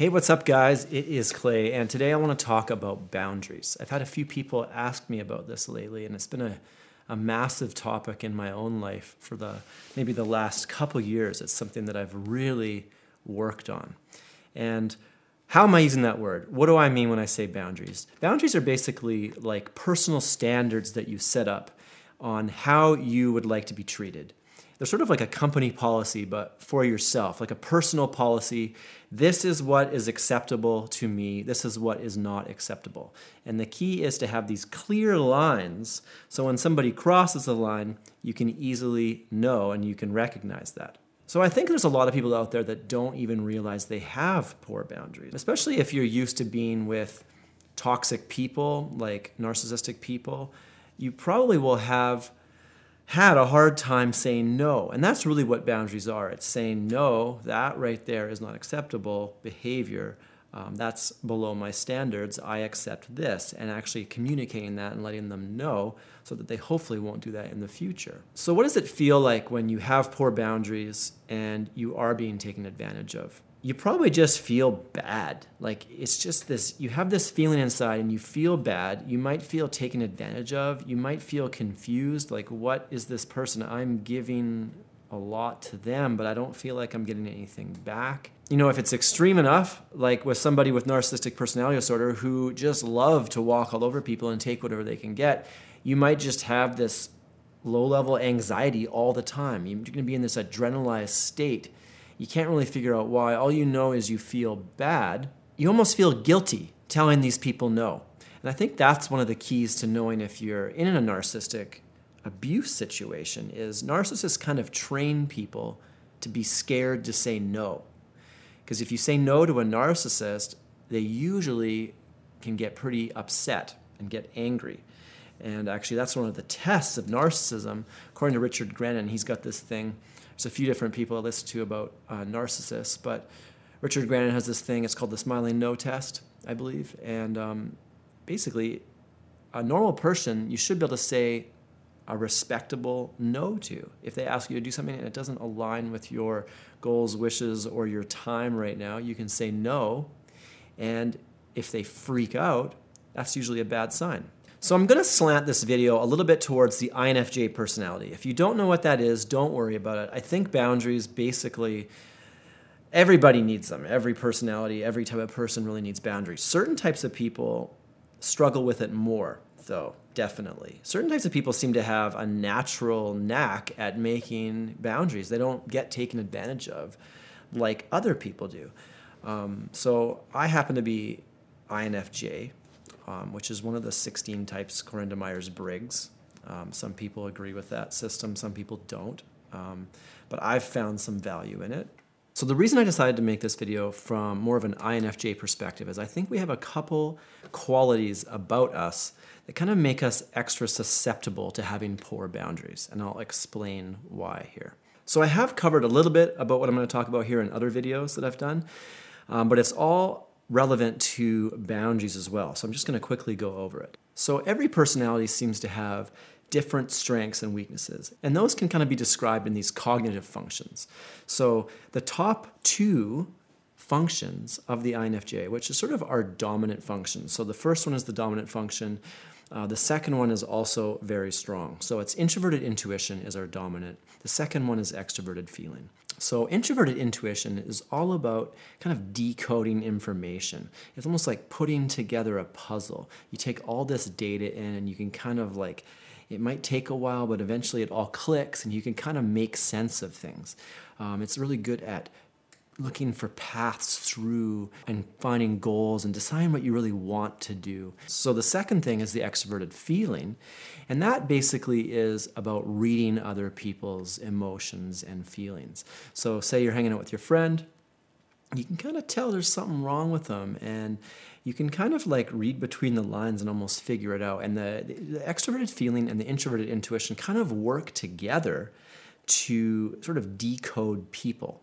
Hey, what's up, guys? It is Clay, and today I want to talk about boundaries. I've had a few people ask me about this lately, and it's been a, a massive topic in my own life for the maybe the last couple years. It's something that I've really worked on. And how am I using that word? What do I mean when I say boundaries? Boundaries are basically like personal standards that you set up on how you would like to be treated they're sort of like a company policy, but for yourself, like a personal policy. This is what is acceptable to me. This is what is not acceptable. And the key is to have these clear lines so when somebody crosses the line, you can easily know and you can recognize that. So I think there's a lot of people out there that don't even realize they have poor boundaries, especially if you're used to being with toxic people, like narcissistic people. You probably will have had a hard time saying no. And that's really what boundaries are it's saying no, that right there is not acceptable behavior. Um, that's below my standards. I accept this, and actually communicating that and letting them know so that they hopefully won't do that in the future. So, what does it feel like when you have poor boundaries and you are being taken advantage of? You probably just feel bad. Like it's just this, you have this feeling inside and you feel bad. You might feel taken advantage of. You might feel confused. Like, what is this person? I'm giving a lot to them, but I don't feel like I'm getting anything back. You know, if it's extreme enough, like with somebody with narcissistic personality disorder who just love to walk all over people and take whatever they can get, you might just have this low level anxiety all the time. You're going to be in this adrenalized state you can't really figure out why. All you know is you feel bad. You almost feel guilty telling these people no. And I think that's one of the keys to knowing if you're in a narcissistic abuse situation is narcissists kind of train people to be scared to say no. Because if you say no to a narcissist, they usually can get pretty upset and get angry. And actually, that's one of the tests of narcissism. According to Richard Grannon, he's got this thing there's a few different people I listen to about uh, narcissists, but Richard Grannon has this thing. It's called the smiling no test, I believe. And um, basically, a normal person, you should be able to say a respectable no to. If they ask you to do something and it doesn't align with your goals, wishes, or your time right now, you can say no. And if they freak out, that's usually a bad sign. So I'm going to slant this video a little bit towards the INFJ personality. If you don't know what that is, don't worry about it. I think boundaries basically everybody needs them. Every personality, every type of person really needs boundaries. Certain types of people struggle with it more, though, definitely. Certain types of people seem to have a natural knack at making boundaries. They don't get taken advantage of like other people do. Um, so I happen to be INFJ, um, which is one of the 16 types Corinda Myers Briggs. Um, some people agree with that system, some people don't. Um, but I've found some value in it. So, the reason I decided to make this video from more of an INFJ perspective is I think we have a couple qualities about us that kind of make us extra susceptible to having poor boundaries. And I'll explain why here. So, I have covered a little bit about what I'm going to talk about here in other videos that I've done, um, but it's all relevant to boundaries as well. So I'm just going to quickly go over it. So every personality seems to have different strengths and weaknesses, and those can kind of be described in these cognitive functions. So the top two functions of the INFJ, which is sort of our dominant function. So the first one is the dominant function. Uh, the second one is also very strong. So it's introverted intuition is our dominant. The second one is extroverted feeling. So, introverted intuition is all about kind of decoding information. It's almost like putting together a puzzle. You take all this data in and you can kind of like, it might take a while, but eventually it all clicks and you can kind of make sense of things. Um, it's really good at looking for paths through and finding goals and deciding what you really want to do. So, the second thing is the extroverted feeling, and that basically is about reading other people's emotions and feelings. So, say you're hanging out with your friend, you can kind of tell there's something wrong with them, and you can kind of like read between the lines and almost figure it out. And the, the extroverted feeling and the introverted intuition kind of work together to sort of decode people.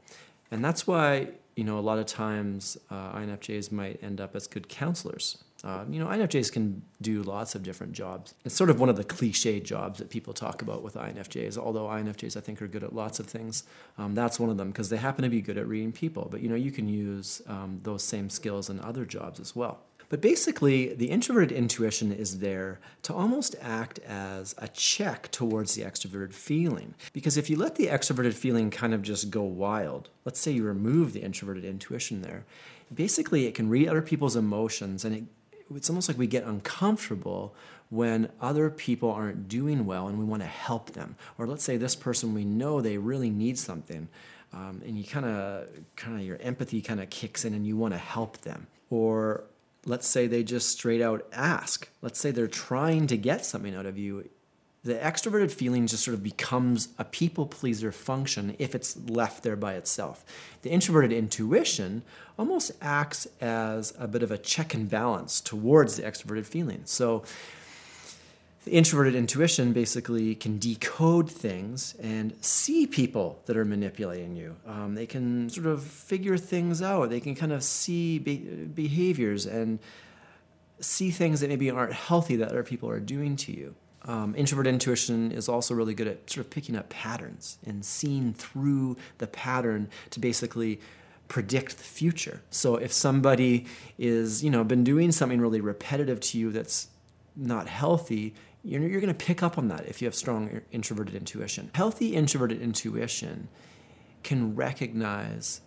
And that's why you know, a lot of times uh, INFJs might end up as good counselors. Uh, you know, INFJs can do lots of different jobs. It's sort of one of the cliche jobs that people talk about with INFJs. Although INFJs, I think, are good at lots of things. Um, that's one of them because they happen to be good at reading people. But you know, you can use um, those same skills in other jobs as well. But basically, the introverted intuition is there to almost act as a check towards the extroverted feeling. Because if you let the extroverted feeling kind of just go wild, let's say you remove the introverted intuition there, basically it can read other people's emotions and it, it's almost like we get uncomfortable when other people aren't doing well and we want to help them. Or let's say this person we know they really need something. Um, and you kind of, kind of your empathy kind of kicks in and you want to help them. Or let's say they just straight out ask. Let's say they're trying to get something out of you. The extroverted feeling just sort of becomes a people pleaser function if it's left there by itself. The introverted intuition almost acts as a bit of a check and balance towards the extroverted feeling. So the introverted intuition basically can decode things and see people that are manipulating you. Um, they can sort of figure things out. They can kind of see be- behaviors and see things that maybe aren't healthy that other people are doing to you. Um, introverted intuition is also really good at sort of picking up patterns and seeing through the pattern to basically predict the future. So if somebody is, you know, been doing something really repetitive to you that's not healthy, you're, you're going to pick up on that if you have strong introverted intuition. Healthy introverted intuition can recognize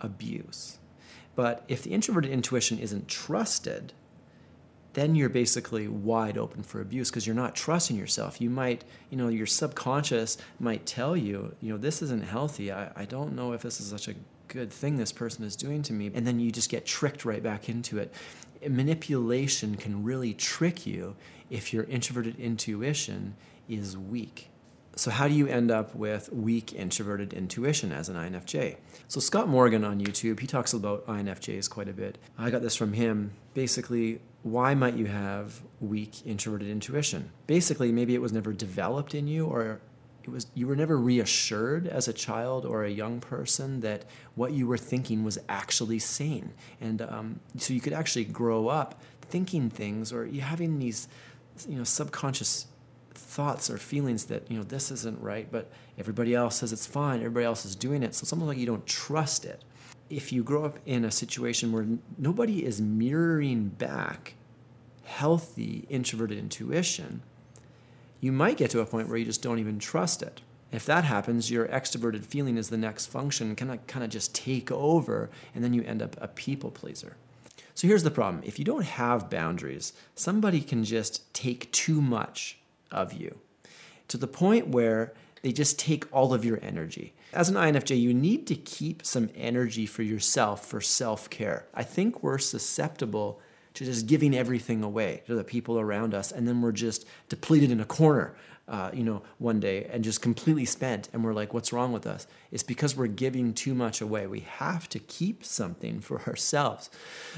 abuse. But if the introverted intuition isn't trusted, then you're basically wide open for abuse because you're not trusting yourself. You might, you know, your subconscious might tell you, you know, this isn't healthy. I, I don't know if this is such a good thing this person is doing to me. And then you just get tricked right back into it. Manipulation can really trick you if your introverted intuition is weak. So, how do you end up with weak introverted intuition as an INFJ? So, Scott Morgan on YouTube, he talks about INFJs quite a bit. I got this from him. Basically, why might you have weak introverted intuition? Basically, maybe it was never developed in you, or it was you were never reassured as a child or a young person that what you were thinking was actually sane, and um, so you could actually grow up thinking things or you having these you know subconscious thoughts or feelings that you know this isn't right but everybody else says it's fine everybody else is doing it. So it's almost like you don't trust it. If you grow up in a situation where nobody is mirroring back healthy introverted intuition you might get to a point where you just don't even trust it if that happens your extroverted feeling is the next function kind of kind of just take over and then you end up a people pleaser so here's the problem if you don't have boundaries, somebody can just take too much of you to the point where they just take all of your energy. As an INFJ, you need to keep some energy for yourself for self care. I think we're susceptible to just giving everything away to the people around us, and then we're just depleted in a corner uh, you know, one day and just completely spent, and we're like, what's wrong with us? It's because we're giving too much away. We have to keep something for ourselves.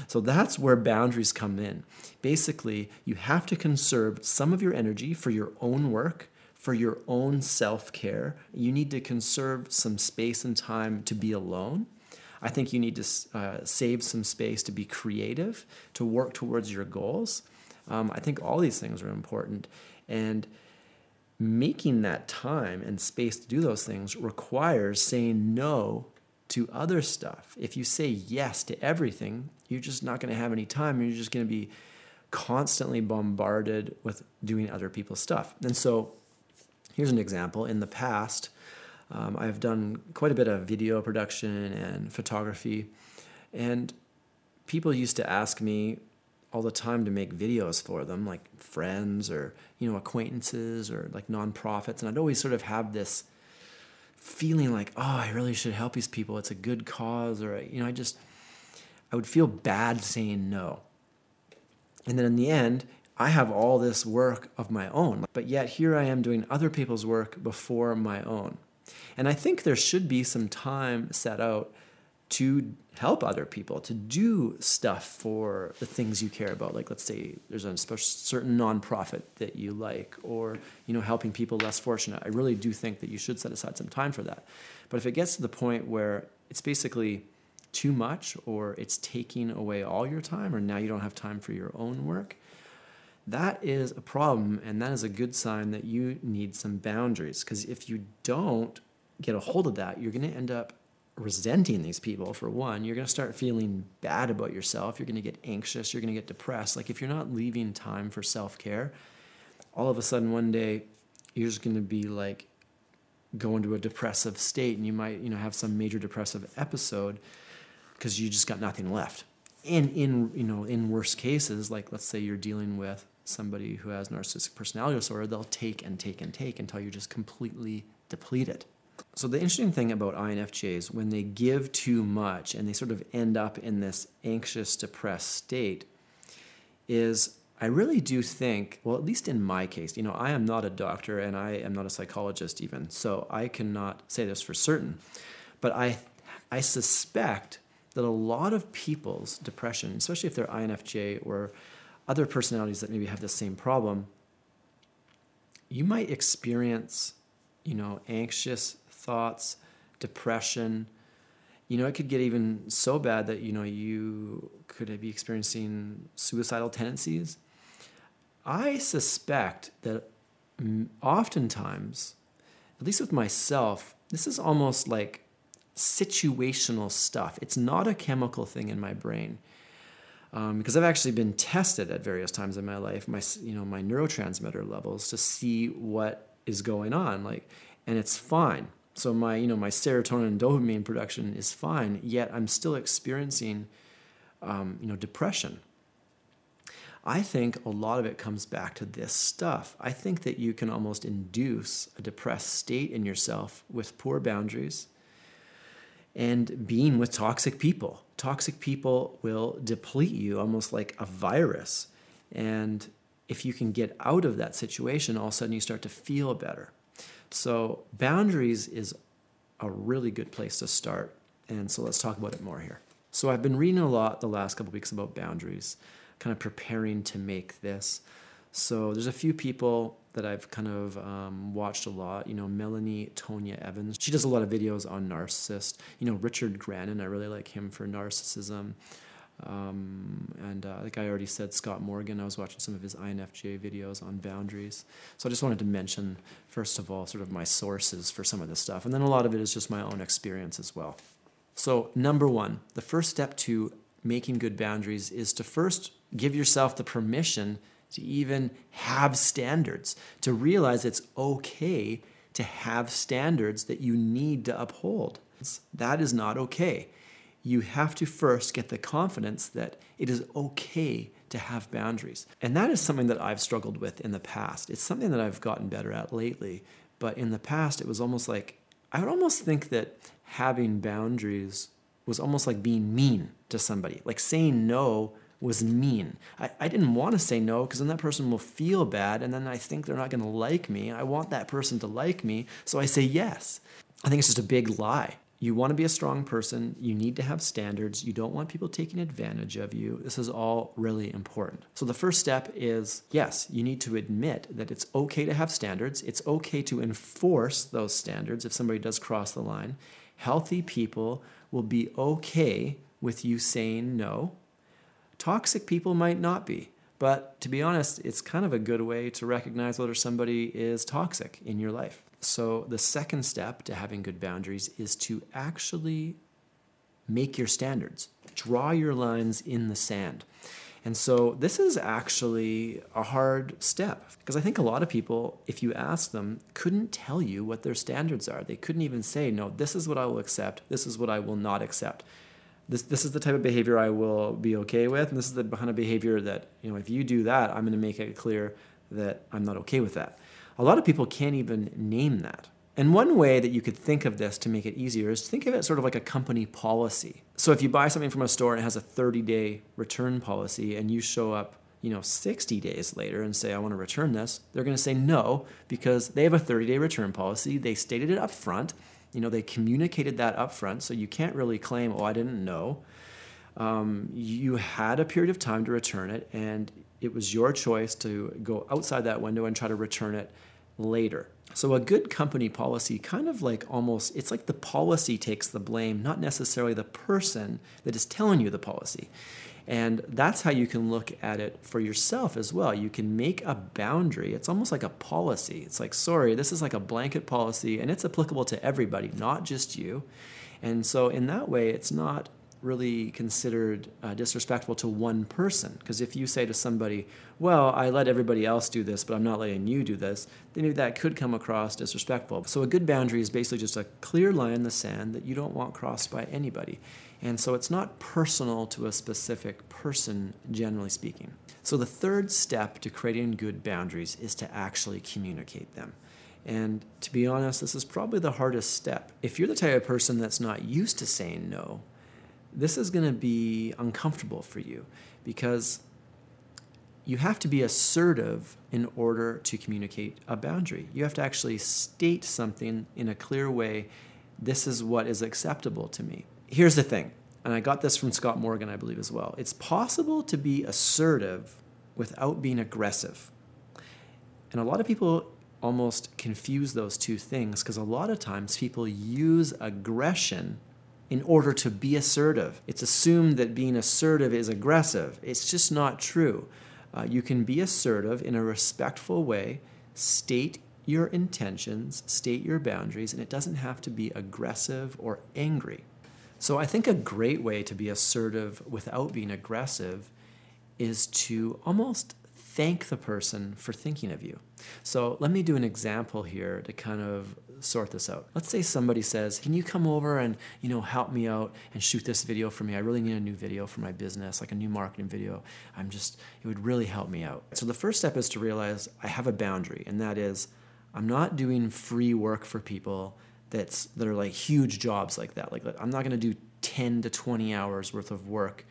So that's where boundaries come in. Basically, you have to conserve some of your energy for your own work. For your own self care, you need to conserve some space and time to be alone. I think you need to uh, save some space to be creative, to work towards your goals. Um, I think all these things are important. And making that time and space to do those things requires saying no to other stuff. If you say yes to everything, you're just not going to have any time. You're just going to be constantly bombarded with doing other people's stuff. And so, here's an example. In the past, um, I've done quite a bit of video production and photography, and people used to ask me, all the time to make videos for them, like friends or you know acquaintances or like nonprofits, and I'd always sort of have this feeling like, oh, I really should help these people. It's a good cause, or you know, I just I would feel bad saying no. And then in the end, I have all this work of my own, but yet here I am doing other people's work before my own. And I think there should be some time set out to help other people to do stuff for the things you care about. Like let's say there's a certain nonprofit that you like or you know helping people less fortunate. I really do think that you should set aside some time for that. But if it gets to the point where it's basically too much or it's taking away all your time or now you don't have time for your own work, that is a problem and that is a good sign that you need some boundaries because if you don't get a hold of that, you're going to end up resenting these people for one. You're going to start feeling bad about yourself. You're going to get anxious. You're going to get depressed. Like if you're not leaving time for self-care all of a sudden one day you're just going to be like go into a depressive state and you might you know have some major depressive episode because you just got nothing left. And in you know in worst cases like let's say you're dealing with somebody who has narcissistic personality disorder they'll take and take and take until you're just completely depleted so the interesting thing about INFJs, when they give too much and they sort of end up in this anxious, depressed state, is I really do think, well, at least in my case, you know, I am not a doctor and I am not a psychologist even, so I cannot say this for certain, but I, I suspect that a lot of people's depression, especially if they're INFJ or other personalities that maybe have the same problem, you might experience, you know, anxious thoughts, depression. You know, it could get even so bad that, you know, you could be experiencing suicidal tendencies. I suspect that oftentimes, at least with myself, this is almost like situational stuff. It's not a chemical thing in my brain. Um, because I've actually been tested at various times in my life, my you know my neurotransmitter levels to see what is going on, like, and it's fine. So my, you know, my serotonin and dopamine production is fine, yet I'm still experiencing, um, you know, depression. I think a lot of it comes back to this stuff. I think that you can almost induce a depressed state in yourself with poor boundaries and being with toxic people. Toxic people will deplete you almost like a virus. And if you can get out of that situation, all of a sudden you start to feel better. So, boundaries is a really good place to start. And so, let's talk about it more here. So, I've been reading a lot the last couple weeks about boundaries, kind of preparing to make this. So, there's a few people that I've kind of um, watched a lot. You know, Melanie Tonia Evans. She does a lot of videos on narcissist. You know, Richard Grannon. I really like him for narcissism. Um, and uh, like I already said, Scott Morgan, I was watching some of his INFJ videos on boundaries. So I just wanted to mention, first of all, sort of my sources for some of this stuff. And then a lot of it is just my own experience as well. So, number one, the first step to making good boundaries is to first give yourself the permission to even have standards, to realize it's okay to have standards that you need to uphold. That is not okay you have to first get the confidence that it is okay to have boundaries. And that is something that I've struggled with in the past. It's something that I've gotten better at lately. But in the past, it was almost like I would almost think that having boundaries was almost like being mean to somebody. Like saying no was mean. I, I didn't want to say no because then that person will feel bad and then I think they're not going to like me. I want that person to like me, so I say yes. I think it's just a big lie you want to be a strong person. You need to have standards. You don't want people taking advantage of you. This is all really important. So, the first step is yes, you need to admit that it's okay to have standards. It's okay to enforce those standards if somebody does cross the line. Healthy people will be okay with you saying no. Toxic people might not be. But to be honest, it's kind of a good way to recognize whether somebody is toxic in your life. So, the second step to having good boundaries is to actually make your standards, draw your lines in the sand. And so, this is actually a hard step because I think a lot of people, if you ask them, couldn't tell you what their standards are. They couldn't even say, no, this is what I will accept, this is what I will not accept. This, this is the type of behavior I will be okay with, and this is the kind of behavior that, you know, if you do that, I'm going to make it clear that I'm not okay with that. A lot of people can't even name that. And one way that you could think of this to make it easier is think of it sort of like a company policy. So if you buy something from a store and it has a 30-day return policy and you show up, you know, 60 days later and say I want to return this, they're going to say no because they have a 30-day return policy. They stated it up front. You know, they communicated that up front, so you can't really claim, "Oh, I didn't know." Um, you had a period of time to return it, and it was your choice to go outside that window and try to return it later. So a good company policy kind of like almost it's like the policy takes the blame, not necessarily the person that is telling you the policy. And that's how you can look at it for yourself as well. You can make a boundary. It's almost like a policy. It's like, sorry, this is like a blanket policy and it's applicable to everybody, not just you. And so, in that way, it's not really considered uh, disrespectful to one person. Because if you say to somebody, well, I let everybody else do this, but I'm not letting you do this, then that could come across disrespectful. So a good boundary is basically just a clear line in the sand that you don't want crossed by anybody. And so it's not personal to a specific person, generally speaking. So the third step to creating good boundaries is to actually communicate them. And to be honest, this is probably the hardest step. If you're the type of person that's not used to saying no, this is going to be uncomfortable for you because you have to be assertive in order to communicate a boundary. You have to actually state something in a clear way. This is what is acceptable to me. Here's the thing, and I got this from Scott Morgan, I believe, as well. It's possible to be assertive without being aggressive. And a lot of people almost confuse those two things because a lot of times people use aggression in order to be assertive. It's assumed that being assertive is aggressive. It's just not true. Uh, you can be assertive in a respectful way, state your intentions, state your boundaries, and it doesn't have to be aggressive or angry. So I think a great way to be assertive without being aggressive is to almost thank the person for thinking of you. So let me do an example here to kind of sort this out. Let's say somebody says, "Can you come over and you know help me out and shoot this video for me? I really need a new video for my business, like a new marketing video. I'm just it would really help me out." So the first step is to realize I have a boundary, and that is I'm not doing free work for people that's that are like huge jobs like that. Like I'm not going to do 10 to 20 hours worth of work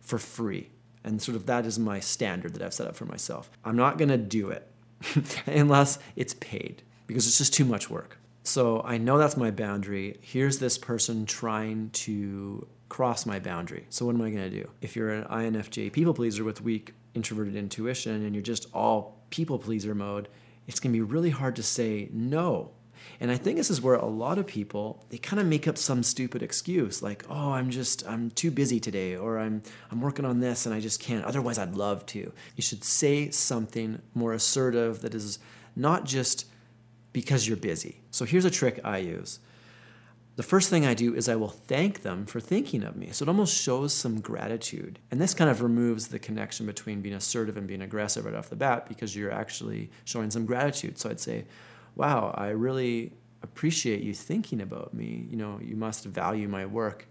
for free. And sort of that is my standard that I've set up for myself. I'm not going to do it unless it's paid because it's just too much work. So I know that's my boundary. Here's this person trying to cross my boundary. So what am I going to do? If you're an INFJ people pleaser with weak introverted intuition and you're just all people pleaser mode, it's going to be really hard to say no. And I think this is where a lot of people they kind of make up some stupid excuse like, "Oh, I'm just I'm too busy today or I'm I'm working on this and I just can't. Otherwise I'd love to." You should say something more assertive that is not just because you're busy. So here's a trick I use. The first thing I do is I will thank them for thinking of me. So it almost shows some gratitude. And this kind of removes the connection between being assertive and being aggressive right off the bat because you're actually showing some gratitude. So I'd say, wow, I really appreciate you thinking about me. You know, you must value my work.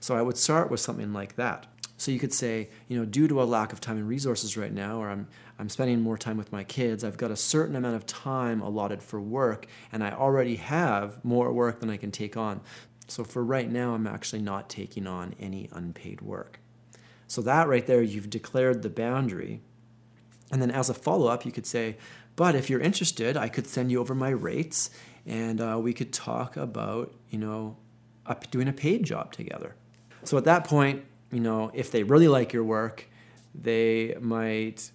So I would start with something like that. So you could say, you know, due to a lack of time and resources right now, or I'm, I'm spending more time with my kids, I've got a certain amount of time allotted for work, and I already have more work than I can take on. So for right now, I'm actually not taking on any unpaid work. So that right there, you've declared the boundary. And then as a follow up, you could say, but if you're interested, I could send you over my rates and uh, we could talk about, you know, up doing a paid job together. So at that point, you know, if they really like your work, they might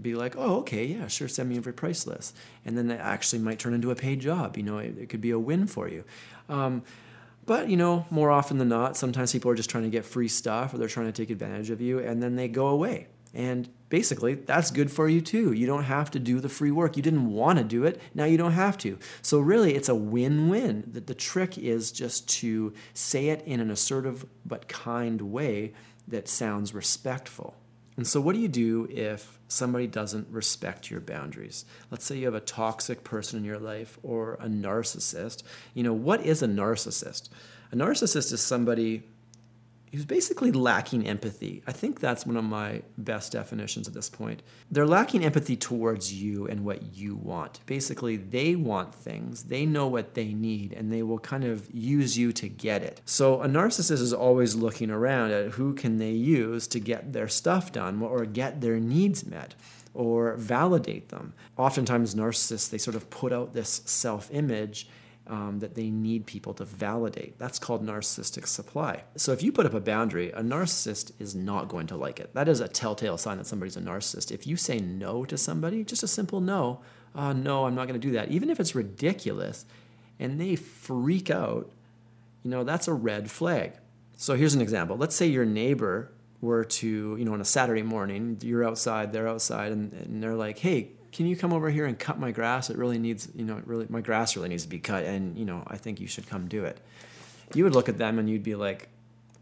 be like, oh, okay, yeah, sure, send me over every price list. And then that actually might turn into a paid job. You know, it, it could be a win for you. Um, but, you know, more often than not, sometimes people are just trying to get free stuff or they're trying to take advantage of you and then they go away. And basically, that's good for you too. You don't have to do the free work. You didn't want to do it, now you don't have to. So, really, it's a win win. The, the trick is just to say it in an assertive but kind way that sounds respectful. And so, what do you do if somebody doesn't respect your boundaries? Let's say you have a toxic person in your life or a narcissist. You know, what is a narcissist? A narcissist is somebody he was basically lacking empathy. I think that's one of my best definitions at this point. They're lacking empathy towards you and what you want. Basically, they want things, they know what they need, and they will kind of use you to get it. So a narcissist is always looking around at who can they use to get their stuff done or get their needs met or validate them. Oftentimes narcissists they sort of put out this self-image um, that they need people to validate. That's called narcissistic supply. So if you put up a boundary, a narcissist is not going to like it. That is a telltale sign that somebody's a narcissist. If you say no to somebody, just a simple no, oh, no, I'm not going to do that. Even if it's ridiculous and they freak out, you know, that's a red flag. So here's an example. Let's say your neighbor were to, you know, on a Saturday morning, you're outside, they're outside, and, and they're like, hey, can you come over here and cut my grass? It really needs, you know, it really, my grass really needs to be cut, and, you know, I think you should come do it. You would look at them and you'd be like,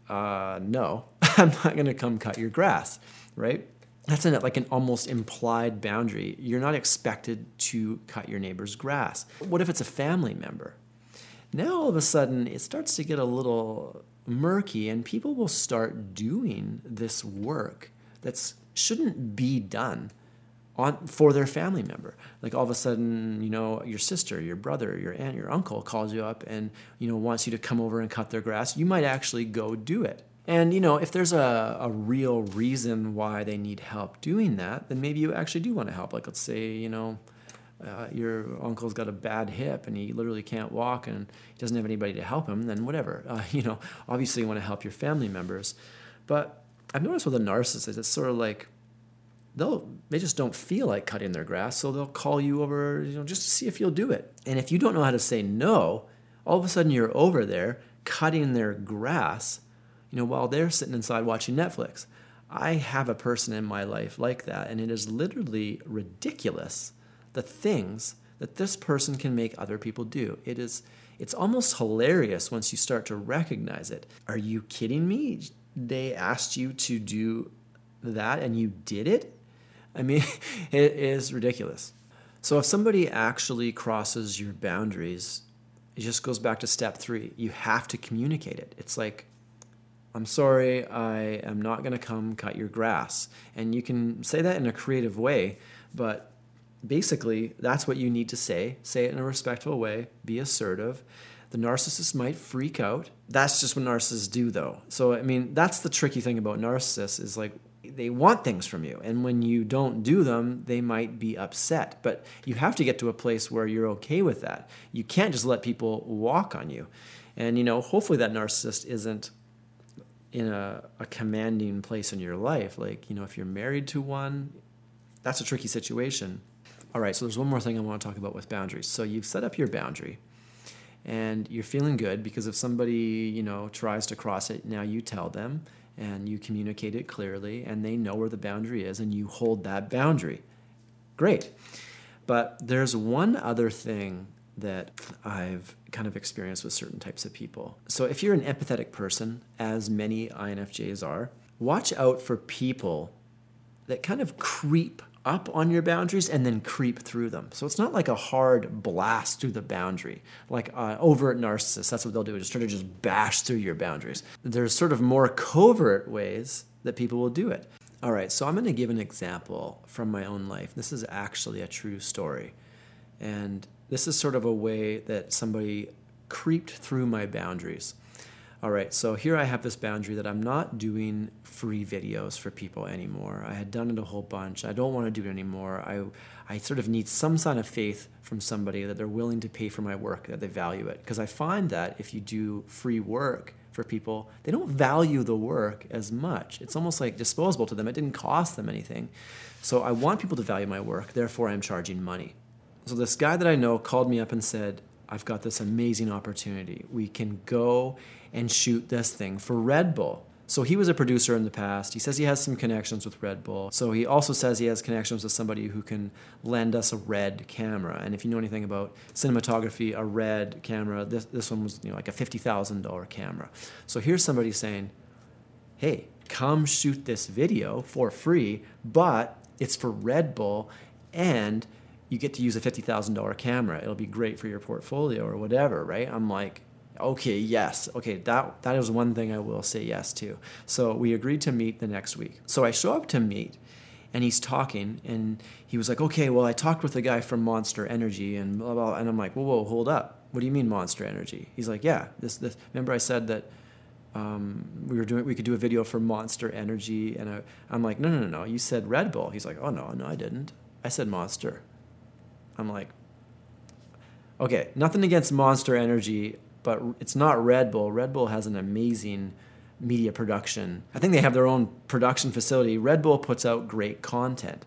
uh, no, I'm not going to come cut your grass, right? That's an, like an almost implied boundary. You're not expected to cut your neighbor's grass. What if it's a family member? Now all of a sudden it starts to get a little murky and people will start doing this work that shouldn't be done on for their family member. Like all of a sudden, you know, your sister, your brother, your aunt, your uncle calls you up and you know wants you to come over and cut their grass. You might actually go do it. And you know, if there's a, a real reason why they need help doing that, then maybe you actually do want to help. Like let's say, you know, uh, your uncle's got a bad hip and he literally can't walk and he doesn't have anybody to help him, then whatever. Uh, you know, obviously you want to help your family members. But I've noticed with a narcissist, it's sort of like they'll they just don't feel like cutting their grass, so they'll call you over, you know, just to see if you'll do it. And if you don't know how to say no, all of a sudden you're over there cutting their grass you know, while they're sitting inside watching Netflix. I have a person in my life like that, and it is literally ridiculous the things that this person can make other people do. It is it's almost hilarious once you start to recognize it. Are you kidding me? They asked you to do that and you did it? I mean, it is ridiculous. So if somebody actually crosses your boundaries, it just goes back to step 3. You have to communicate it. It's like I'm sorry, I am not going to come cut your grass. And you can say that in a creative way, but basically, that's what you need to say. Say it in a respectful way, be assertive. The narcissist might freak out. That's just what narcissists do, though. So, I mean, that's the tricky thing about narcissists is like they want things from you. And when you don't do them, they might be upset. But you have to get to a place where you're okay with that. You can't just let people walk on you. And, you know, hopefully that narcissist isn't in a, a commanding place in your life. Like, you know, if you're married to one, that's a tricky situation. All right, so there's one more thing I want to talk about with boundaries. So you've set up your boundary and you're feeling good because if somebody, you know, tries to cross it, now you tell them and you communicate it clearly and they know where the boundary is and you hold that boundary. Great. But there's one other thing that I've kind of experienced with certain types of people. So, if you're an empathetic person, as many INFJs are, watch out for people that kind of creep up on your boundaries and then creep through them. So it's not like a hard blast through the boundary, like uh, overt narcissists. That's what they'll do, just try to just bash through your boundaries. There's sort of more covert ways that people will do it. All right, so I'm going to give an example from my own life. This is actually a true story. And this is sort of a way that somebody creeped through my boundaries. All right, so here I have this boundary that I'm not doing free videos for people anymore. I had done it a whole bunch. I don't want to do it anymore. I, I sort of need some sign of faith from somebody that they're willing to pay for my work, that they value it. Because I find that if you do free work for people, they don't value the work as much. It's almost like disposable to them. It didn't cost them anything. So I want people to value my work, therefore I'm charging money. So this guy that I know called me up and said, I've got this amazing opportunity. We can go and shoot this thing for Red Bull. So he was a producer in the past. He says he has some connections with Red Bull. So he also says he has connections with somebody who can lend us a red camera. And if you know anything about cinematography, a red camera, this, this one was you know, like a $50,000 camera. So here's somebody saying, hey, come shoot this video for free, but it's for Red Bull and you get to use a $50,000 camera. It'll be great for your portfolio or whatever, right? I'm like, okay, yes. Okay, that that is one thing I will say yes to. So we agreed to meet the next week. So I show up to meet and he's talking and he was like, okay, well, I talked with the guy from Monster Energy and blah, blah, and I'm like, whoa, whoa, hold up. What do you mean Monster Energy? He's like, yeah, this, this, remember I said that um, we were doing, we could do a video for Monster Energy. And I, I'm like, no, no, no, no. You said Red Bull. He's like, oh, no, no, I didn't. I said Monster. I'm like, okay, nothing against Monster Energy, but it's not Red Bull. Red Bull has an amazing media production. I think they have their own production facility. Red Bull puts out great content.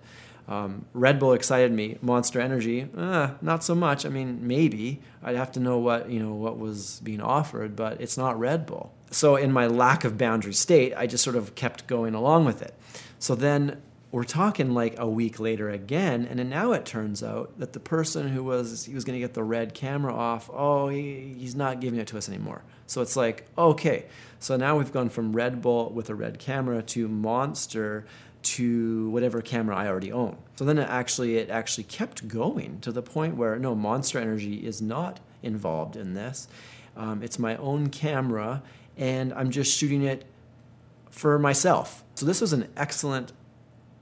Um, Red Bull excited me. Monster Energy, uh, not so much. I mean, maybe I'd have to know what you know what was being offered, but it's not Red Bull. So in my lack of boundary state, I just sort of kept going along with it. So then we're talking like a week later again, and now it turns out that the person who was he was going to get the red camera off, oh, he, he's not giving it to us anymore. So it's like okay, so now we've gone from Red Bull with a red camera to Monster to whatever camera I already own. So then it actually it actually kept going to the point where no Monster Energy is not involved in this. Um, it's my own camera, and I'm just shooting it for myself. So this was an excellent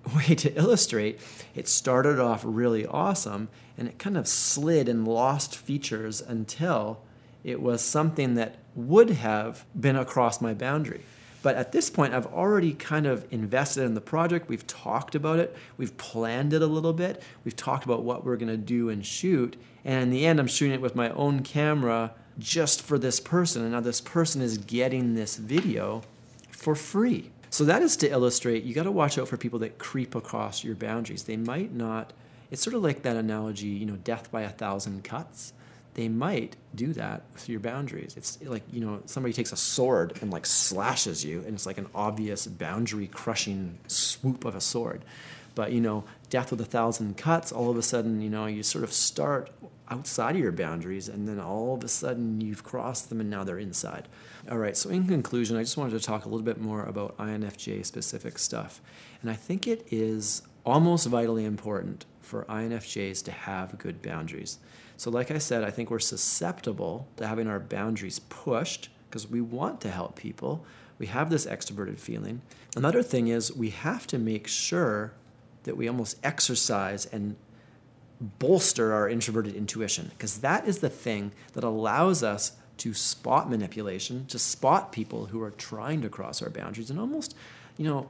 way to illustrate. It started off really awesome, and it kind of slid and lost features until it was something that would have been across my boundary. But at this point, I've already kind of invested in the project. We've talked about it. We've planned it a little bit. We've talked about what we're going to do and shoot. And in the end, I'm shooting it with my own camera just for this person. And now this person is getting this video for free. So that is to illustrate you got to watch out for people that creep across your boundaries. They might not, it's sort of like that analogy, you know, death by a thousand cuts they might do that with your boundaries. It's like, you know, somebody takes a sword and like slashes you, and it's like an obvious boundary crushing swoop of a sword. But, you know, death with a thousand cuts, all of a sudden, you know, you sort of start outside of your boundaries, and then all of a sudden you've crossed them and now they're inside. All right, so in conclusion, I just wanted to talk a little bit more about INFJ specific stuff. And I think it is almost vitally important for INFJs to have good boundaries. So, like I said, I think we're susceptible to having our boundaries pushed because we want to help people. We have this extroverted feeling. Another thing is we have to make sure that we almost exercise and bolster our introverted intuition because that is the thing that allows us to spot manipulation, to spot people who are trying to cross our boundaries and almost, you know,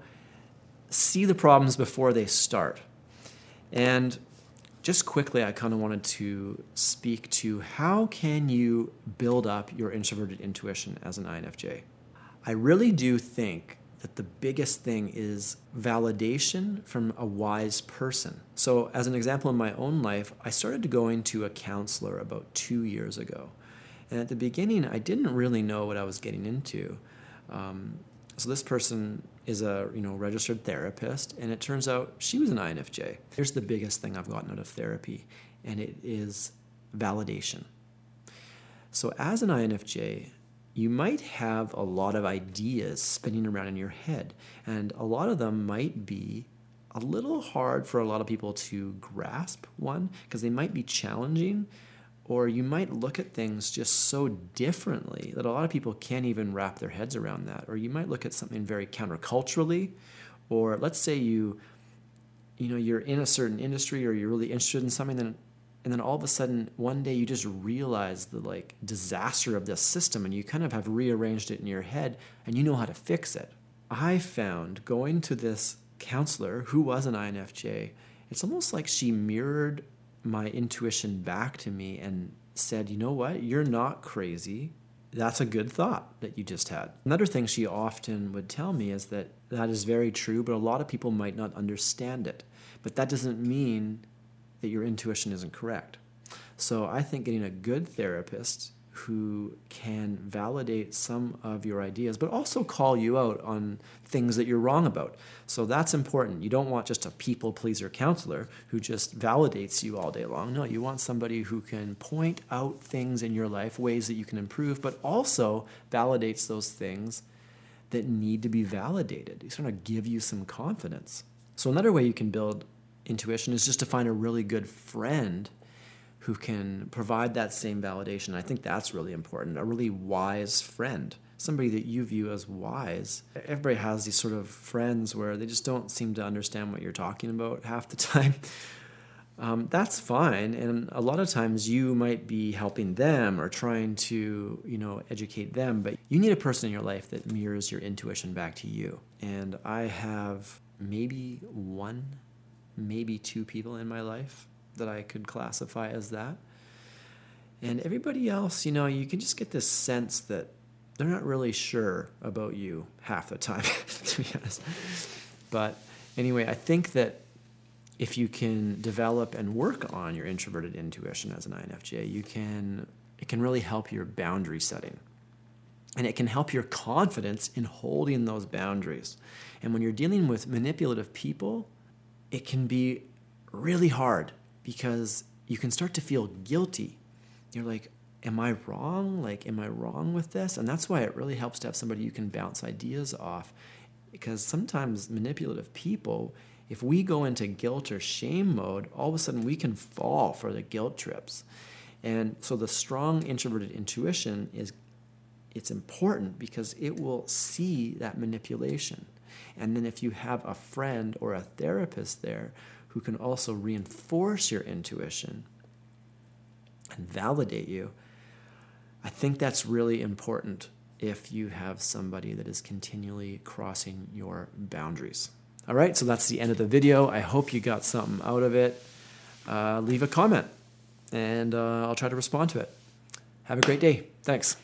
see the problems before they start. And just quickly, I kind of wanted to speak to how can you build up your introverted intuition as an INFJ. I really do think that the biggest thing is validation from a wise person. So, as an example in my own life, I started going to a counselor about two years ago. And at the beginning, I didn't really know what I was getting into. Um, so this person is a you know registered therapist, and it turns out she was an INFJ. Here's the biggest thing I've gotten out of therapy, and it is validation. So as an INFJ, you might have a lot of ideas spinning around in your head, and a lot of them might be a little hard for a lot of people to grasp. One, because they might be challenging or you might look at things just so differently that a lot of people can't even wrap their heads around that. Or you might look at something very counterculturally, or let's say you, you know, you're in a certain industry or you're really interested in something, then, and then all of a sudden one day you just realize the like disaster of this system, and you kind of have rearranged it in your head, and you know how to fix it. I found going to this counselor who was an INFJ, it's almost like she mirrored my intuition back to me and said, you know what, you're not crazy. That's a good thought that you just had. Another thing she often would tell me is that that is very true, but a lot of people might not understand it. But that doesn't mean that your intuition isn't correct. So I think getting a good therapist who can validate some of your ideas, but also call you out on things that you're wrong about. So that's important. You don't want just a people pleaser counselor who just validates you all day long. No, you want somebody who can point out things in your life, ways that you can improve, but also validates those things that need to be validated. He's going to give you some confidence. So another way you can build intuition is just to find a really good friend who can provide that same validation. I think that's really important. A really wise friend, somebody that you view as wise. Everybody has these sort of friends where they just don't seem to understand what you're talking about half the time. Um, that's fine, and a lot of times you might be helping them or trying to, you know, educate them. But you need a person in your life that mirrors your intuition back to you. And I have maybe one, maybe two people in my life that I could classify as that. And everybody else, you know, you can just get this sense that they're not really sure about you half the time, to be honest. But anyway, I think that if you can develop and work on your introverted intuition as an INFJ, you can it can really help your boundary setting. And it can help your confidence in holding those boundaries. And when you're dealing with manipulative people, it can be really hard because you can start to feel guilty. You're like, am I wrong? Like, am I wrong with this? And that's why it really helps to have somebody you can bounce ideas off. Because sometimes manipulative people, if we go into guilt or shame mode, all of a sudden we can fall for the guilt trips. And so the strong introverted intuition is it's important because it will see that manipulation. And then if you have a friend or a therapist there who can also reinforce your intuition and validate you, I think that's really important if you have somebody that is continually crossing your boundaries. All right, so that's the end of the video. I hope you got something out of it. Uh, leave a comment and uh, I'll try to respond to it. Have a great day. Thanks.